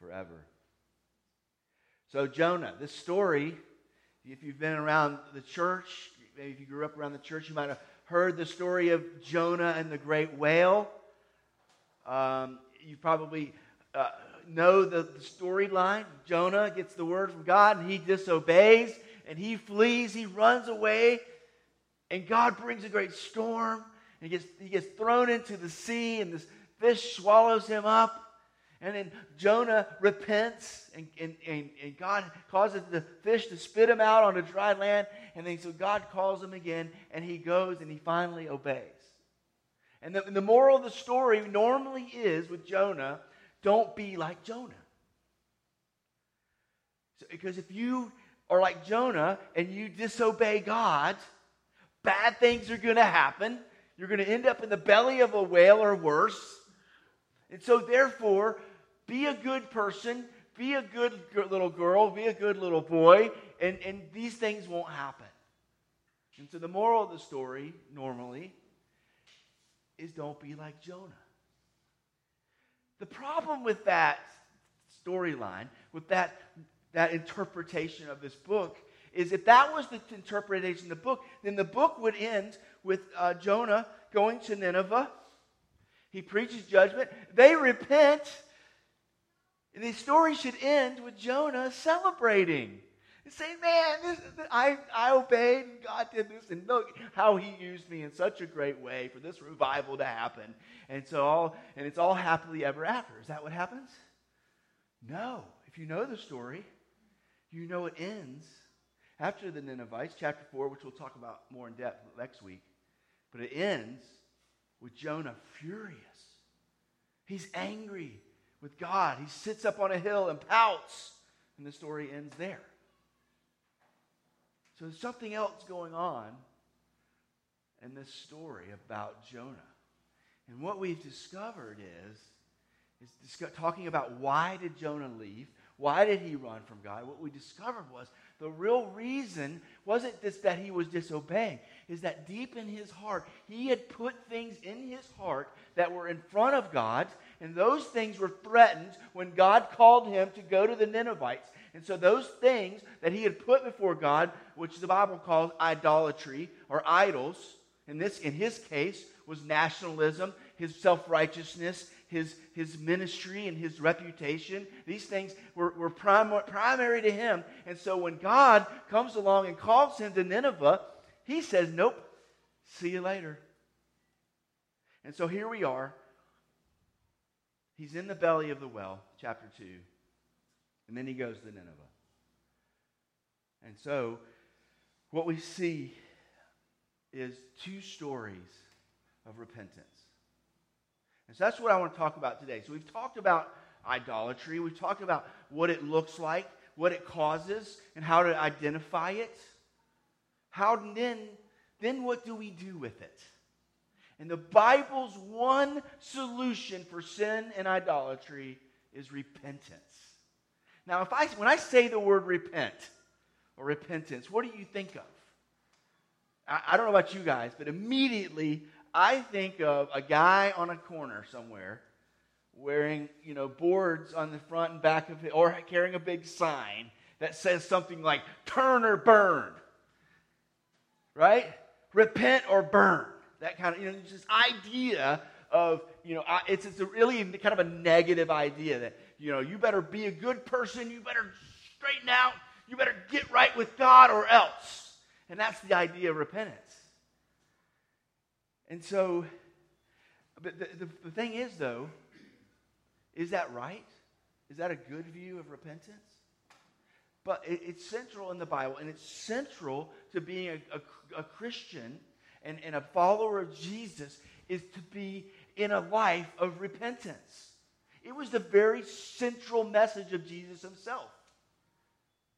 forever. So, Jonah, this story, if you've been around the church, maybe if you grew up around the church, you might have heard the story of Jonah and the great whale. Um, you probably uh, know the, the storyline. Jonah gets the word from God and he disobeys and he flees, he runs away, and God brings a great storm. And he gets, he gets thrown into the sea, and this fish swallows him up. And then Jonah repents, and, and, and, and, God causes the fish to spit him out on a dry land. And then so God calls him again, and he goes and he finally obeys. And the, and the moral of the story normally is with Jonah don't be like Jonah. So, because if you are like Jonah and you disobey God, bad things are going to happen. You're going to end up in the belly of a whale or worse. And so, therefore, be a good person, be a good little girl, be a good little boy, and, and these things won't happen. And so, the moral of the story, normally, is don't be like Jonah. The problem with that storyline, with that that interpretation of this book is if that was the interpretation of the book, then the book would end with uh, Jonah going to Nineveh. He preaches judgment. They repent. And the story should end with Jonah celebrating and saying, Man, this, I, I obeyed and God did this. And look how he used me in such a great way for this revival to happen. And so all, and it's all happily ever after. Is that what happens? No. If you know the story, you know it ends after the Ninevites, chapter 4, which we'll talk about more in depth next week. But it ends with Jonah furious. He's angry with God. He sits up on a hill and pouts, and the story ends there. So there's something else going on in this story about Jonah. And what we've discovered is, is talking about why did Jonah leave? Why did he run from God? What we discovered was the real reason wasn't just that he was disobeying, is that deep in his heart, he had put things in his heart that were in front of God, and those things were threatened when God called him to go to the Ninevites. And so those things that he had put before God, which the Bible calls idolatry or idols, in this in his case was nationalism, his self-righteousness, his, his ministry and his reputation. These things were, were prim- primary to him. And so when God comes along and calls him to Nineveh, he says, Nope, see you later. And so here we are. He's in the belly of the well, chapter 2. And then he goes to Nineveh. And so what we see is two stories of repentance. And so that's what I want to talk about today. So we've talked about idolatry, we've talked about what it looks like, what it causes, and how to identify it. How then, then what do we do with it? And the Bible's one solution for sin and idolatry is repentance. Now, if I when I say the word repent or repentance, what do you think of? I, I don't know about you guys, but immediately I think of a guy on a corner somewhere wearing, you know, boards on the front and back of it, or carrying a big sign that says something like turn or burn. Right? Repent or burn. That kind of, you know, this idea of, you know, it's, it's a really kind of a negative idea that, you know, you better be a good person, you better straighten out, you better get right with God or else. And that's the idea of repentance. And so, but the, the, the thing is, though, is that right? Is that a good view of repentance? But it, it's central in the Bible, and it's central to being a, a, a Christian and, and a follower of Jesus is to be in a life of repentance. It was the very central message of Jesus himself.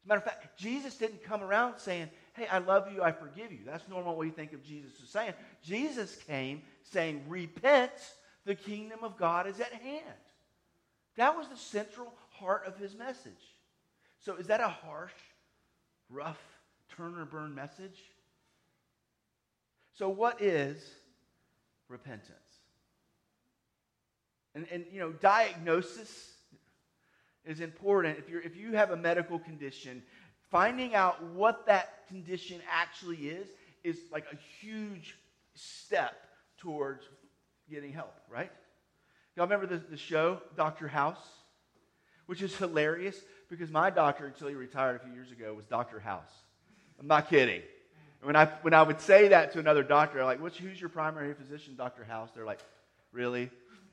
As a matter of fact, Jesus didn't come around saying, hey, I love you, I forgive you. That's normal what we think of Jesus as saying. Jesus came saying, repent, the kingdom of God is at hand. That was the central heart of his message. So is that a harsh, rough, turn or burn message? So what is repentance? And, and you know, diagnosis is important. If, you're, if you have a medical condition, finding out what that condition actually is is like a huge step towards getting help, right? Y'all remember the, the show, Dr. House? Which is hilarious because my doctor, until he retired a few years ago, was Dr. House. I'm not kidding. When I, when I would say that to another doctor, I'm like, who's your primary physician, Dr. House? They're like, Really?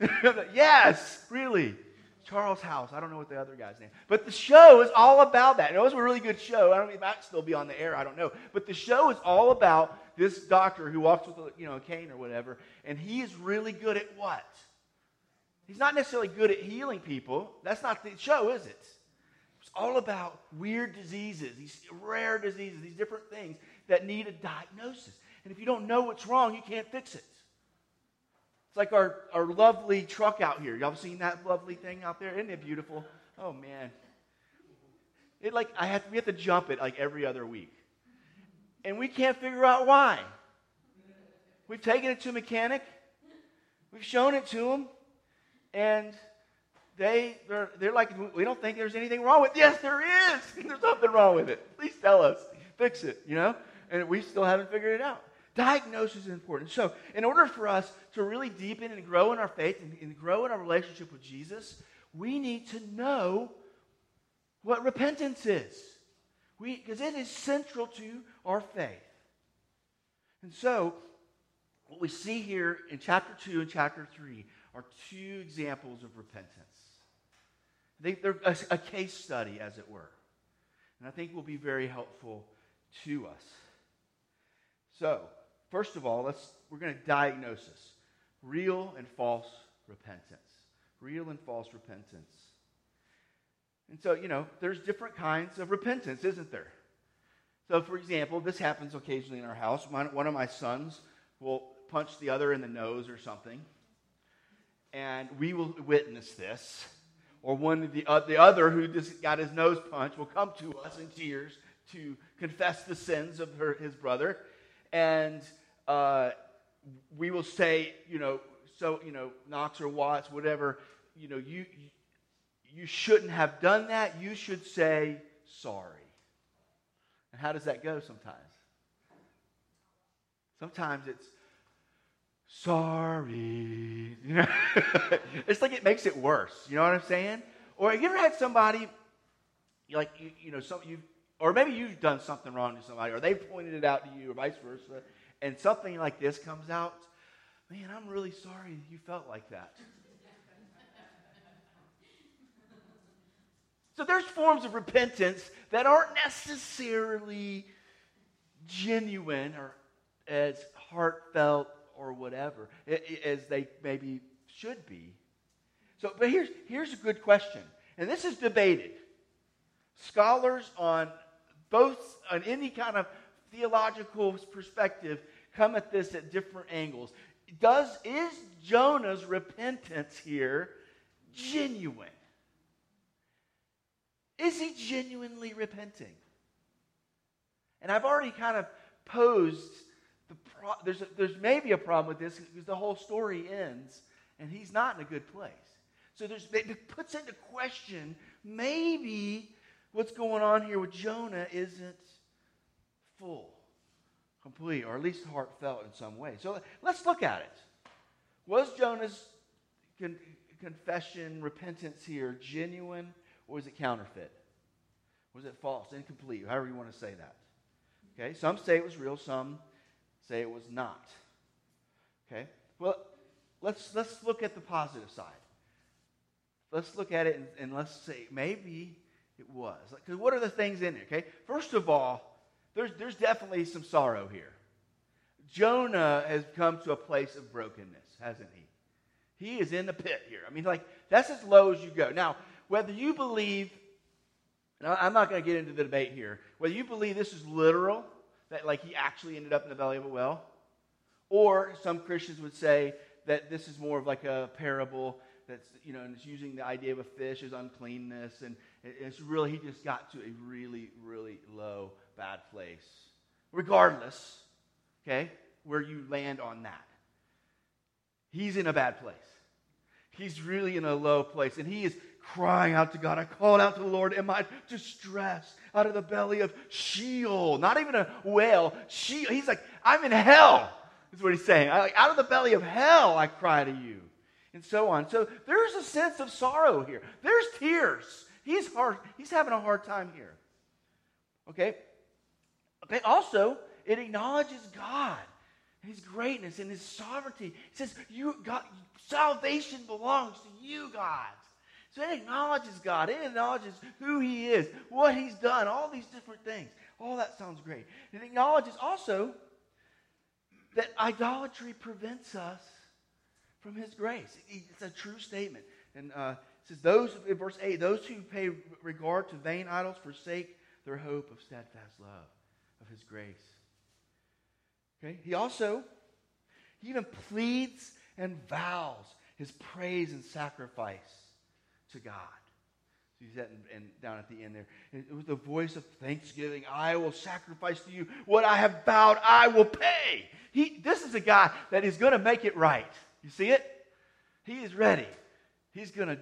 yes, really. Charles House. I don't know what the other guy's name. But the show is all about that. And it was a really good show. I don't it might still be on the air. I don't know. But the show is all about this doctor who walks with a, you know, a cane or whatever. And he is really good at what? He's not necessarily good at healing people. That's not the show, is it? It's all about weird diseases, these rare diseases, these different things that need a diagnosis. And if you don't know what's wrong, you can't fix it. It's like our, our lovely truck out here. Y'all seen that lovely thing out there? Isn't it beautiful? Oh man. It like I have we have to jump it like every other week. And we can't figure out why. We've taken it to a mechanic. We've shown it to them. And they, they're, they're like, we don't think there's anything wrong with it. Yes, there is. There's something wrong with it. Please tell us. Fix it, you know? And we still haven't figured it out. Diagnosis is important. So, in order for us to really deepen and grow in our faith and, and grow in our relationship with Jesus, we need to know what repentance is. Because it is central to our faith. And so, what we see here in chapter 2 and chapter 3 are two examples of repentance. They, are a, a case study, as it were. And I think will be very helpful to us. So, First of all, let's, we're going to diagnose this real and false repentance. Real and false repentance. And so, you know, there's different kinds of repentance, isn't there? So, for example, this happens occasionally in our house. one of my sons will punch the other in the nose or something, and we will witness this. Or one of the, uh, the other who just got his nose punched will come to us in tears to confess the sins of her, his brother. And uh, we will say, you know, so, you know, Knox or Watts, whatever, you know, you, you shouldn't have done that. You should say sorry. And how does that go sometimes? Sometimes it's sorry. You know? it's like it makes it worse. You know what I'm saying? Or have you ever had somebody, like, you, you know, some, you, or maybe you've done something wrong to somebody, or they pointed it out to you, or vice versa, and something like this comes out, man, I'm really sorry you felt like that. so there's forms of repentance that aren't necessarily genuine or as heartfelt or whatever as they maybe should be. So, but here's, here's a good question, and this is debated. Scholars on both on any kind of theological perspective come at this at different angles. Does is Jonah's repentance here genuine? Is he genuinely repenting? And I've already kind of posed the pro- there's a, there's maybe a problem with this because the whole story ends and he's not in a good place. So there's it puts into question maybe what's going on here with Jonah isn't full complete, or at least heartfelt in some way. So let's look at it. Was Jonah's con- confession, repentance here genuine, or was it counterfeit? Was it false, incomplete, however you want to say that? Okay, some say it was real, some say it was not. Okay, well, let's, let's look at the positive side. Let's look at it and, and let's say maybe it was. Because what are the things in it? Okay, first of all, there's, there's definitely some sorrow here. Jonah has come to a place of brokenness, hasn't he? He is in the pit here. I mean, like, that's as low as you go. Now, whether you believe, and I'm not going to get into the debate here, whether you believe this is literal, that like he actually ended up in the belly of a well, or some Christians would say that this is more of like a parable that's, you know, and it's using the idea of a fish as uncleanness, and it's really, he just got to a really, really low bad place. Regardless, okay, where you land on that. He's in a bad place. He's really in a low place. And he is crying out to God. I called out to the Lord in my distress out of the belly of Sheol. Not even a whale. Sheol. He's like, I'm in hell, is what he's saying. I, like, out of the belly of hell, I cry to you. And so on. So there's a sense of sorrow here. There's tears. He's hard. He's having a hard time here. Okay? Okay, also, it acknowledges God his greatness and his sovereignty. It says, you God, salvation belongs to you, God. So it acknowledges God. It acknowledges who He is, what He's done, all these different things. All that sounds great. It acknowledges also that idolatry prevents us from His grace. It's a true statement. And uh, says, those, in verse 8, those who pay regard to vain idols forsake their hope of steadfast love, of His grace. Okay? He also, he even pleads and vows his praise and sacrifice to God. So he's and down at the end there. It was the voice of thanksgiving. I will sacrifice to you what I have vowed. I will pay. He, this is a guy that is going to make it right. You see it? He is ready. He's going to.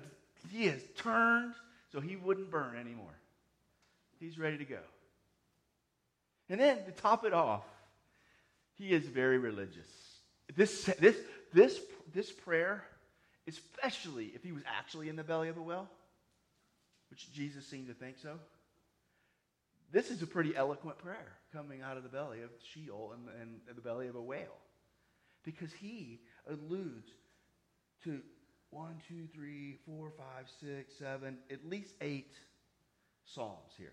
He has turned so he wouldn't burn anymore. He's ready to go. And then to top it off, he is very religious. This, this, this, this prayer especially if he was actually in the belly of a whale, which Jesus seemed to think so. This is a pretty eloquent prayer coming out of the belly of Sheol and, and the belly of a whale. Because he alludes to one, two, three, four, five, six, seven, at least eight psalms here.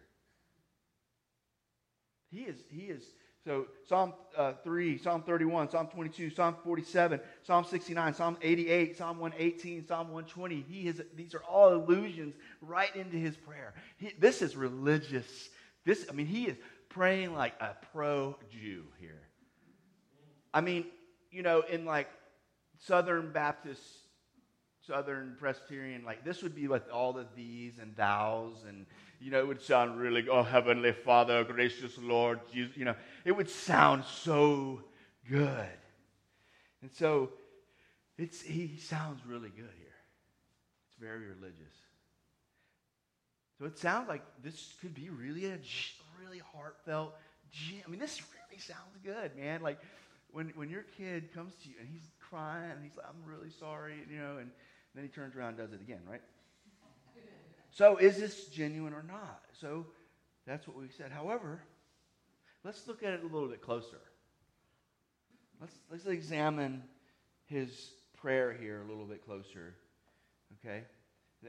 He is, he is so Psalm uh, 3, Psalm 31, Psalm 22, Psalm 47, Psalm 69, Psalm 88, Psalm 118, Psalm 120. He is, these are all allusions right into his prayer. He, this is religious. This, I mean, he is praying like a pro Jew here. I mean, you know, in like Southern Baptist, Southern Presbyterian, like this would be with all the these and thous and you know, it would sound really, oh, Heavenly Father, gracious Lord, Jesus, you know, it would sound so good. And so it's, he sounds really good here. It's very religious. So it sounds like this could be really a really heartfelt. I mean, this really sounds good, man. Like when when your kid comes to you and he's crying and he's like, "I'm really sorry," you know, and then he turns around and does it again, right? So is this genuine or not? So that's what we said. However, let's look at it a little bit closer. Let's, let's examine his prayer here a little bit closer. Okay?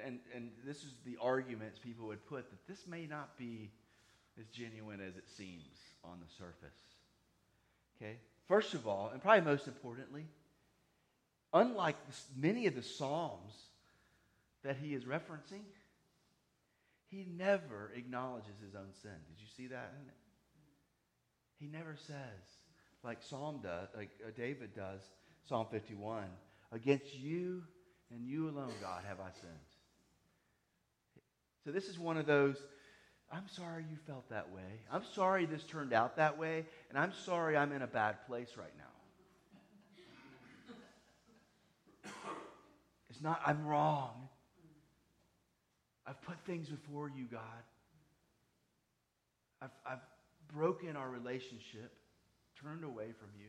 And, and this is the arguments people would put that this may not be as genuine as it seems on the surface. Okay? First of all, and probably most importantly, unlike many of the Psalms that he is referencing, he never acknowledges his own sin. Did you see that? He never says, like Psalm does, like uh, David does, Psalm 51, against you and you alone, God, have I sinned. So this is one of those, I'm sorry you felt that way. I'm sorry this turned out that way, and I'm sorry I'm in a bad place right now. It's not, I'm wrong. I've put things before you, God. I've, I've broken our relationship, turned away from you,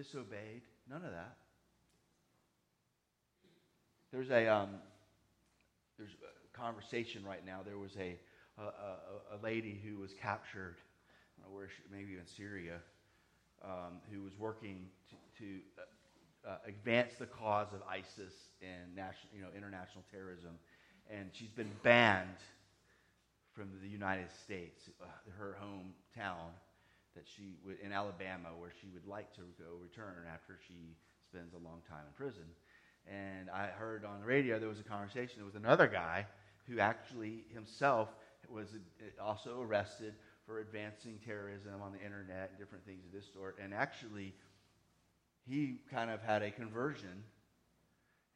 disobeyed. None of that. There's a um, there's a conversation right now. There was a a, a, a lady who was captured, where she, maybe in Syria, um, who was working to, to uh, uh, advance the cause of ISIS and national, you know, international terrorism and she's been banned from the United States, uh, her hometown that she would, in Alabama, where she would like to go return after she spends a long time in prison. And I heard on the radio there was a conversation. There was another guy who actually himself was also arrested for advancing terrorism on the internet and different things of this sort. And actually, he kind of had a conversion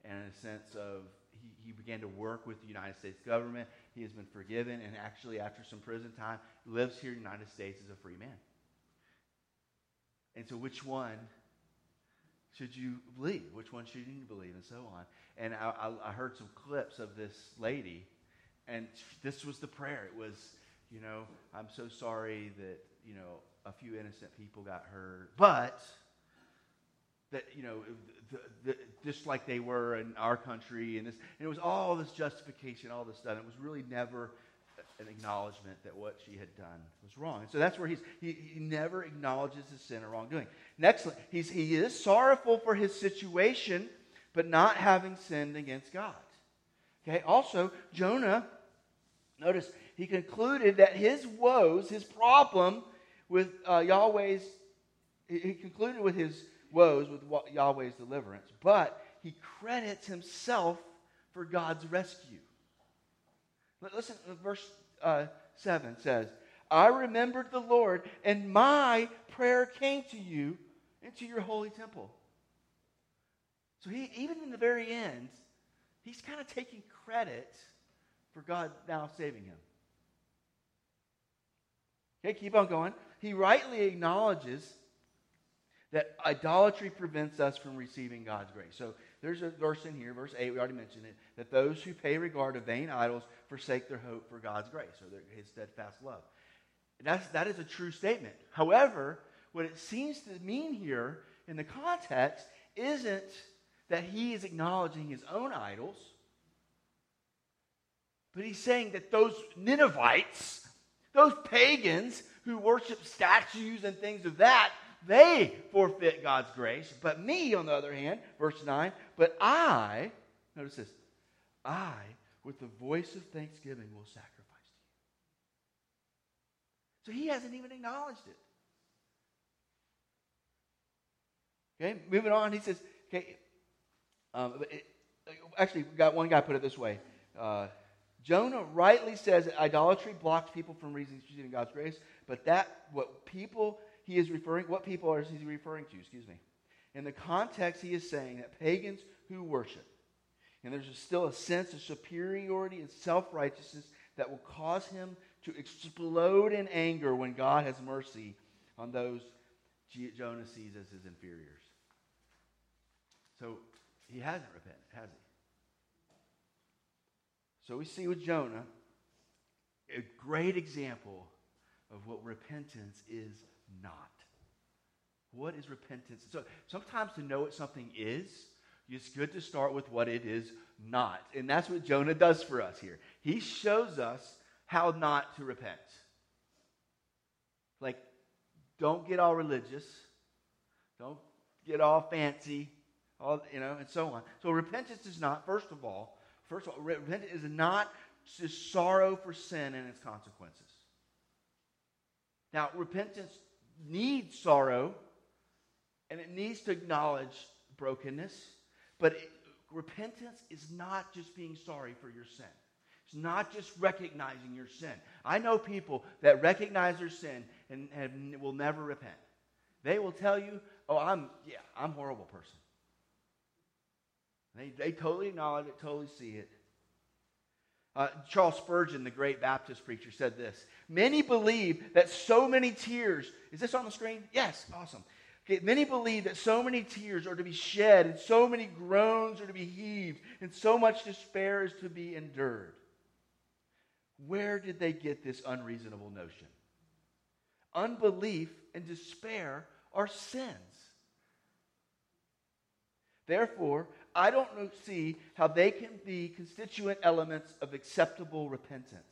and a sense of he, he began to work with the United States government. He has been forgiven, and actually, after some prison time, lives here in the United States as a free man. And so, which one should you believe? Which one should you believe? And so on. And I, I, I heard some clips of this lady, and this was the prayer. It was, you know, I'm so sorry that, you know, a few innocent people got hurt, but that you know the, the, just like they were in our country and this and it was all this justification all this stuff. It was really never an acknowledgement that what she had done was wrong. And so that's where he's he, he never acknowledges his sin or wrongdoing. Next he's, he is sorrowful for his situation but not having sinned against god. Okay also jonah notice he concluded that his woes his problem with uh, yahweh's he concluded with his woes with Yahweh's deliverance, but he credits himself for God's rescue. Listen, verse uh, 7 says, I remembered the Lord, and my prayer came to you into your holy temple. So he, even in the very end, he's kind of taking credit for God now saving him. Okay, keep on going. He rightly acknowledges that idolatry prevents us from receiving God's grace. So there's a verse in here, verse 8, we already mentioned it, that those who pay regard to vain idols forsake their hope for God's grace, or their, his steadfast love. That's, that is a true statement. However, what it seems to mean here in the context isn't that he is acknowledging his own idols, but he's saying that those Ninevites, those pagans who worship statues and things of that, they forfeit God's grace. But me, on the other hand, verse 9, but I, notice this, I, with the voice of thanksgiving, will sacrifice to you. So he hasn't even acknowledged it. Okay, moving on, he says, okay, um, it, actually, got one guy put it this way. Uh, Jonah rightly says that idolatry blocks people from receiving God's grace, but that what people he is referring, what people is he referring to? Excuse me. In the context, he is saying that pagans who worship, and there's still a sense of superiority and self righteousness that will cause him to explode in anger when God has mercy on those Jonah sees as his inferiors. So he hasn't repented, has he? So we see with Jonah a great example of what repentance is not. What is repentance? So sometimes to know what something is, it's good to start with what it is not. And that's what Jonah does for us here. He shows us how not to repent. Like, don't get all religious. Don't get all fancy, all you know, and so on. So repentance is not, first of all, first of all, repentance is not just sorrow for sin and its consequences. Now, repentance needs sorrow and it needs to acknowledge brokenness, but it, repentance is not just being sorry for your sin. It's not just recognizing your sin. I know people that recognize their sin and, and will never repent. They will tell you, "Oh, I'm yeah, I'm a horrible person." They they totally acknowledge it, totally see it. Uh, Charles Spurgeon, the great Baptist preacher, said this Many believe that so many tears, is this on the screen? Yes, awesome. Okay, many believe that so many tears are to be shed, and so many groans are to be heaved, and so much despair is to be endured. Where did they get this unreasonable notion? Unbelief and despair are sins. Therefore, I don't see how they can be constituent elements of acceptable repentance.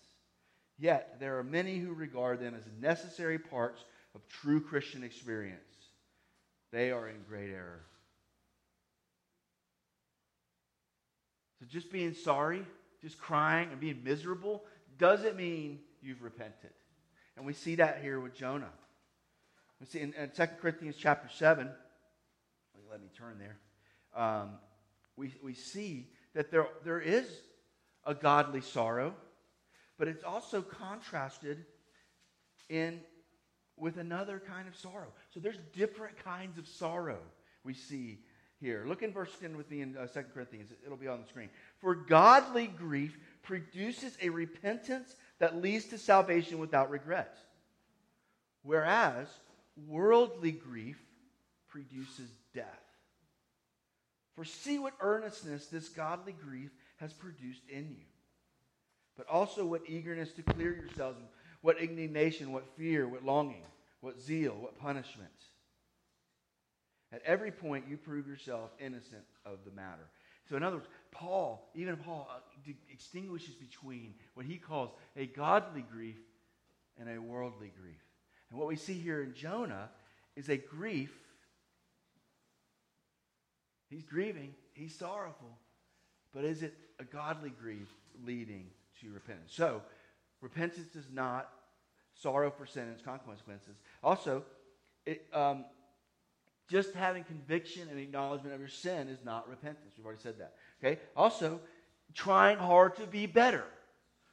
Yet, there are many who regard them as necessary parts of true Christian experience. They are in great error. So, just being sorry, just crying, and being miserable doesn't mean you've repented. And we see that here with Jonah. We see in, in 2 Corinthians chapter 7, let me turn there. Um, we, we see that there, there is a godly sorrow, but it's also contrasted in with another kind of sorrow. So there's different kinds of sorrow we see here. Look in verse 10 with me in uh, 2 Corinthians. It'll be on the screen. For godly grief produces a repentance that leads to salvation without regret, whereas worldly grief produces death. For see what earnestness this godly grief has produced in you. But also what eagerness to clear yourselves, what indignation, what fear, what longing, what zeal, what punishment. At every point, you prove yourself innocent of the matter. So, in other words, Paul, even Paul, uh, extinguishes between what he calls a godly grief and a worldly grief. And what we see here in Jonah is a grief. He's grieving, he's sorrowful, but is it a godly grief leading to repentance? So, repentance is not sorrow for sin and its consequences. Also, it, um, just having conviction and acknowledgement of your sin is not repentance. We've already said that. Okay? Also, trying hard to be better.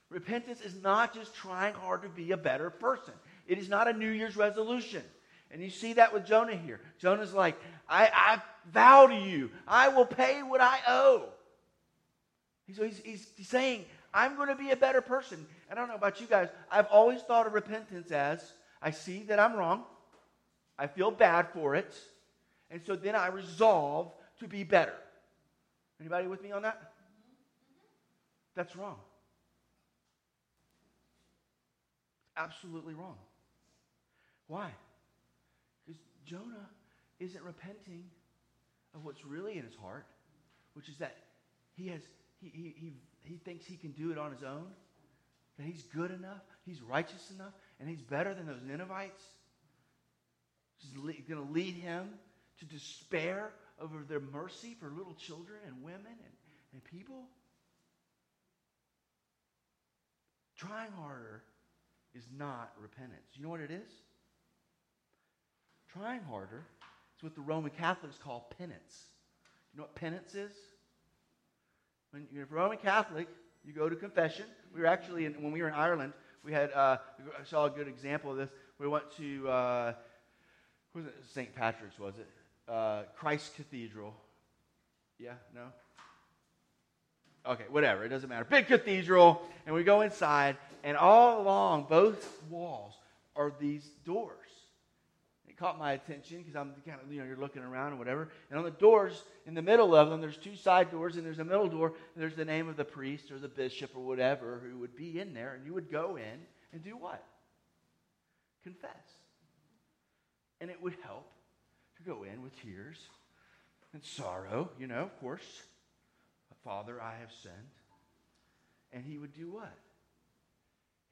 Repentance is not just trying hard to be a better person. It is not a New Year's resolution. And you see that with Jonah here. Jonah's like, I, I vow to you, I will pay what I owe. So he's, he's, saying, I'm going to be a better person. I don't know about you guys. I've always thought of repentance as I see that I'm wrong. I feel bad for it. And so then I resolve to be better. Anybody with me on that? That's wrong. Absolutely wrong. Why? Jonah isn't repenting of what's really in his heart, which is that he has he, he, he, he thinks he can do it on his own, that he's good enough, he's righteous enough, and he's better than those Ninevites. He's going to lead him to despair over their mercy for little children and women and, and people? Trying harder is not repentance. You know what it is? Trying harder is what the Roman Catholics call penance. You know what penance is? When you're a Roman Catholic, you go to confession. We were actually, in, when we were in Ireland, we had, uh, I saw a good example of this. We went to, uh, was it St. Patrick's, was it? uh, Christ Cathedral. Yeah? No? Okay, whatever. It doesn't matter. Big cathedral. And we go inside, and all along both walls are these doors. It caught my attention because I'm kind of, you know, you're looking around or whatever. And on the doors, in the middle of them, there's two side doors, and there's a middle door, and there's the name of the priest or the bishop or whatever who would be in there. And you would go in and do what? Confess. And it would help to go in with tears and sorrow, you know, of course. Father, I have sinned. And he would do what?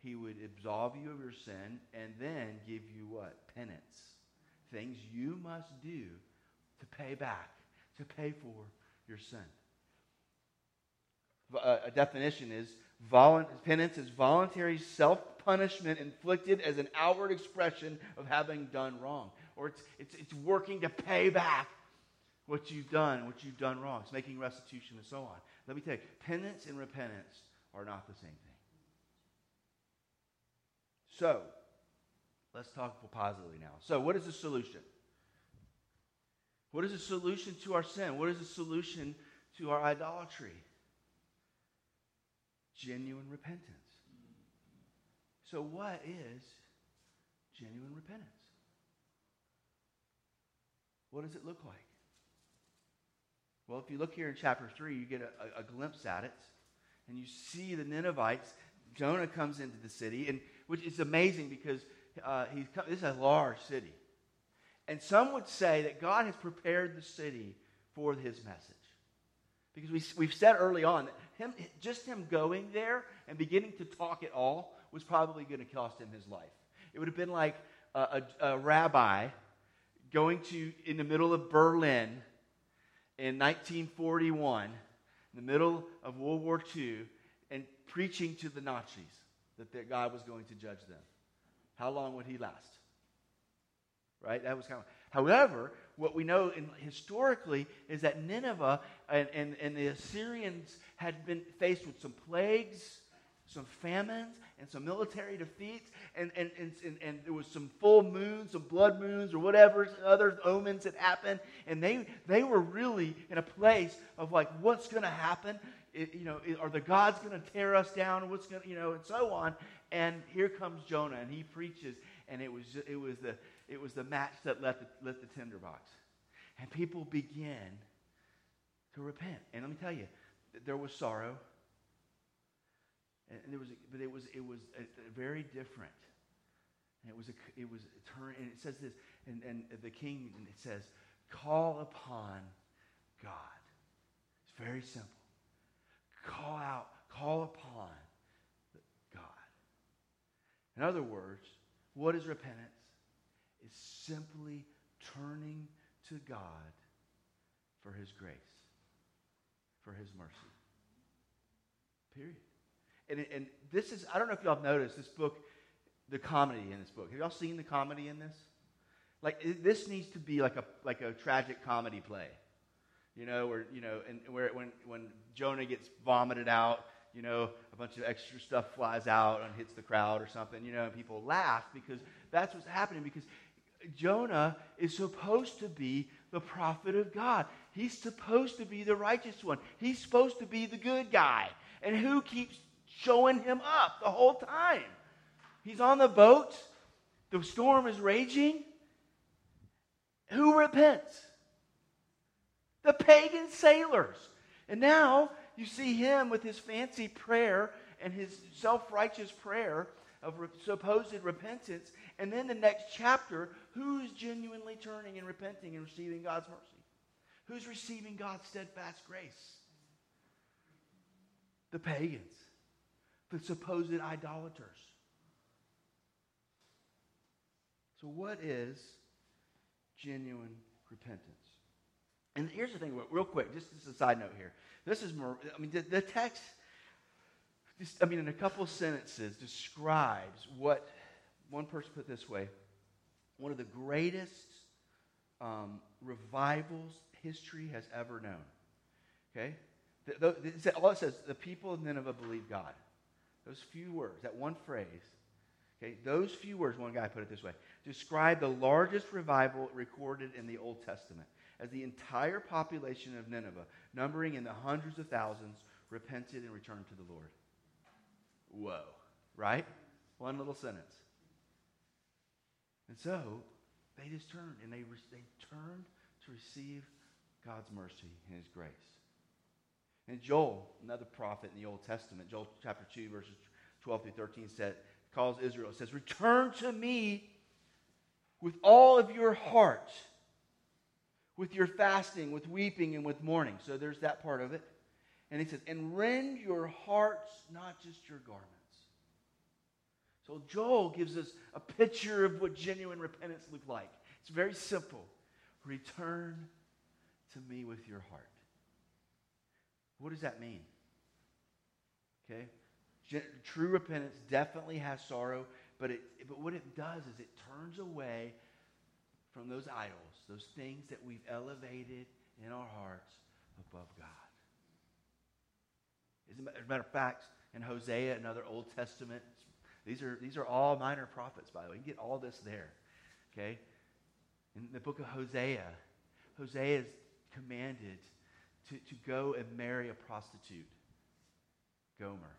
He would absolve you of your sin and then give you what? Penance. Things you must do to pay back, to pay for your sin. Uh, a definition is penance is voluntary self punishment inflicted as an outward expression of having done wrong or it's, it's, it's working to pay back what you've done, what you've done wrong. It's making restitution and so on. Let me tell you, penance and repentance are not the same thing. So, let's talk positively now. So, what is the solution? What is the solution to our sin? What is the solution to our idolatry? Genuine repentance. So, what is genuine repentance? What does it look like? Well, if you look here in chapter 3, you get a, a, glimpse at it. And you see the Ninevites. Jonah comes into the city, and which is amazing because uh, he's come, this is a large city. And some would say that God has prepared the city for his message. Because we, we've said early on that him, just him going there and beginning to talk at all was probably going to cost him his life. It would have been like a, a, a rabbi going to, in the middle of Berlin in 1941, in the middle of World War II, and preaching to the Nazis that God was going to judge them. How long would he last? Right? That was kind of. However, what we know in, historically is that Nineveh and, and, and the Assyrians had been faced with some plagues, some famines, and some military defeats, and, and, and, and, and there was some full moons, some blood moons, or whatever other omens that happened, and they, they were really in a place of like, what's going to happen? It, you know, it, are the gods going to tear us down? What's going to, you know, and so on. And here comes Jonah, and he preaches, and it was, it was, the, it was the match that lit the, lit the tinderbox. And people begin to repent. And let me tell you, there was sorrow. And there was, but it was, it was a, a very different. And it was a, it was a turn, and it says this, and, and the king, and it says, call upon God. It's very simple. Call out, call upon God. In other words, what is repentance? It's simply turning to God for his grace, for his mercy. Period. And, and this is, I don't know if y'all have noticed this book, the comedy in this book. Have y'all seen the comedy in this? Like, this needs to be like a, like a tragic comedy play. You know, where, you know, and where when, when Jonah gets vomited out, you know, a bunch of extra stuff flies out and hits the crowd or something, you know, and people laugh because that's what's happening because Jonah is supposed to be the prophet of God. He's supposed to be the righteous one. He's supposed to be the good guy. And who keeps showing him up the whole time? He's on the boat, the storm is raging. Who repents? The pagan sailors. And now you see him with his fancy prayer and his self righteous prayer of re- supposed repentance. And then the next chapter, who's genuinely turning and repenting and receiving God's mercy? Who's receiving God's steadfast grace? The pagans, the supposed idolaters. So, what is genuine repentance? And here's the thing, real quick, just as a side note here. This is I mean, the, the text, just, I mean, in a couple sentences, describes what one person put this way one of the greatest um, revivals history has ever known. Okay? The, the, all it says, the people of Nineveh believed God. Those few words, that one phrase, okay, those few words, one guy put it this way, describe the largest revival recorded in the Old Testament as the entire population of Nineveh, numbering in the hundreds of thousands, repented and returned to the Lord. Whoa, right? One little sentence. And so they just turned and they, they turned to receive God's mercy and his grace. And Joel, another prophet in the Old Testament, Joel chapter 2, verses 12 through 13, said, calls Israel, says, Return to me with all of your heart with your fasting, with weeping, and with mourning. So there's that part of it. And he says, and rend your hearts, not just your garments. So Joel gives us a picture of what genuine repentance looked like. It's very simple. Return to me with your heart. What does that mean? Okay? True repentance definitely has sorrow, but, it, but what it does is it turns away from those idols, those things that we've elevated in our hearts above God. As a matter of fact, in Hosea, another Old Testament, these are, these are all minor prophets, by the way. You get all this there. Okay? In the book of Hosea, Hosea is commanded to, to go and marry a prostitute, Gomer.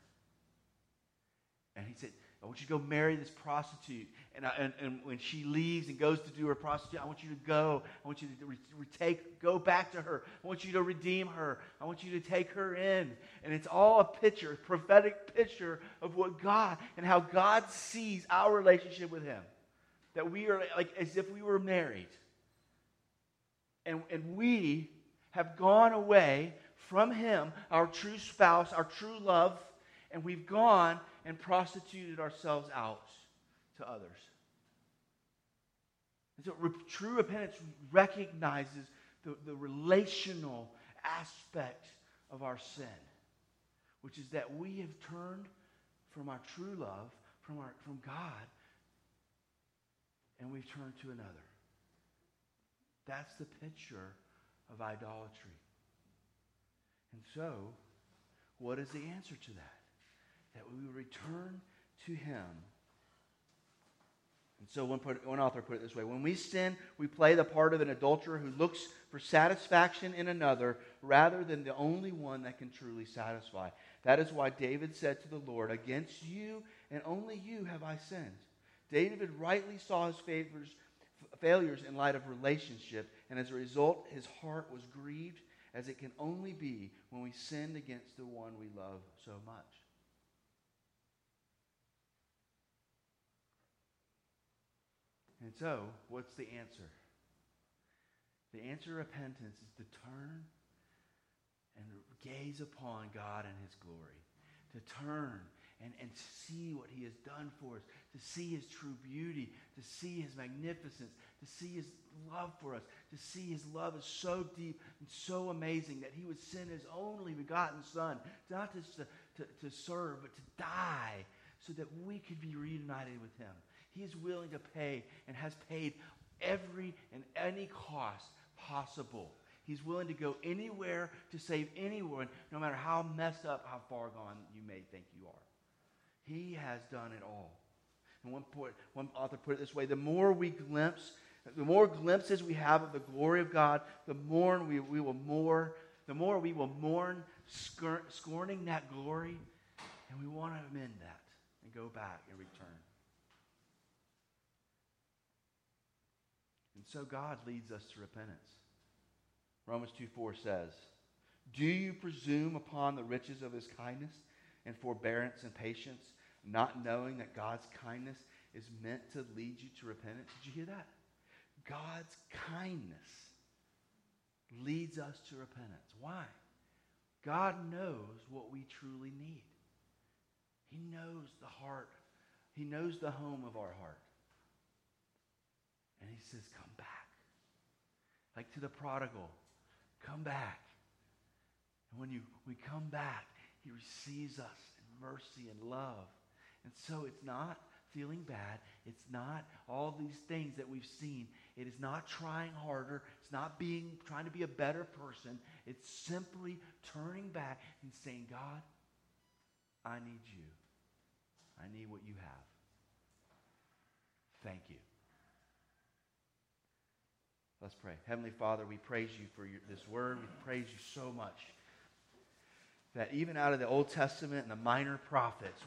And he said, I want you to go marry this prostitute. And, I, and, and when she leaves and goes to do her prostitute, I want you to go. I want you to re- retake, go back to her. I want you to redeem her. I want you to take her in. And it's all a picture, a prophetic picture of what God and how God sees our relationship with Him. That we are like as if we were married. And, and we have gone away from Him, our true spouse, our true love, and we've gone and prostituted ourselves out to others. And so re- true repentance recognizes the, the relational aspect of our sin, which is that we have turned from our true love, from, our, from God, and we've turned to another. That's the picture of idolatry. And so, what is the answer to that? That we would return to him. And so one, put, one author put it this way When we sin, we play the part of an adulterer who looks for satisfaction in another rather than the only one that can truly satisfy. That is why David said to the Lord, Against you and only you have I sinned. David rightly saw his favors, failures in light of relationship, and as a result, his heart was grieved as it can only be when we sinned against the one we love so much. And so, what's the answer? The answer to repentance is to turn and gaze upon God and his glory. To turn and, and see what he has done for us, to see his true beauty, to see his magnificence, to see his love for us, to see his love is so deep and so amazing that he would send his only begotten son, not just to, to, to serve, but to die so that we could be reunited with him. He is willing to pay and has paid every and any cost possible. He's willing to go anywhere to save anyone, no matter how messed up, how far gone you may think you are. He has done it all. And one, point, one author put it this way the more we glimpse, the more glimpses we have of the glory of God, the more we, we will mourn, the more we will mourn scorning that glory, and we want to amend that and go back and return. And so God leads us to repentance. Romans 2 4 says, Do you presume upon the riches of his kindness and forbearance and patience, not knowing that God's kindness is meant to lead you to repentance? Did you hear that? God's kindness leads us to repentance. Why? God knows what we truly need. He knows the heart. He knows the home of our heart. And he says, Come back. Like to the prodigal, come back. And when you, we come back, he receives us in mercy and love. And so it's not feeling bad. It's not all these things that we've seen. It is not trying harder. It's not being trying to be a better person. It's simply turning back and saying, God, I need you. I need what you have. Thank you. Let's pray. Heavenly Father, we praise you for your, this word. We praise you so much that even out of the Old Testament and the minor prophets,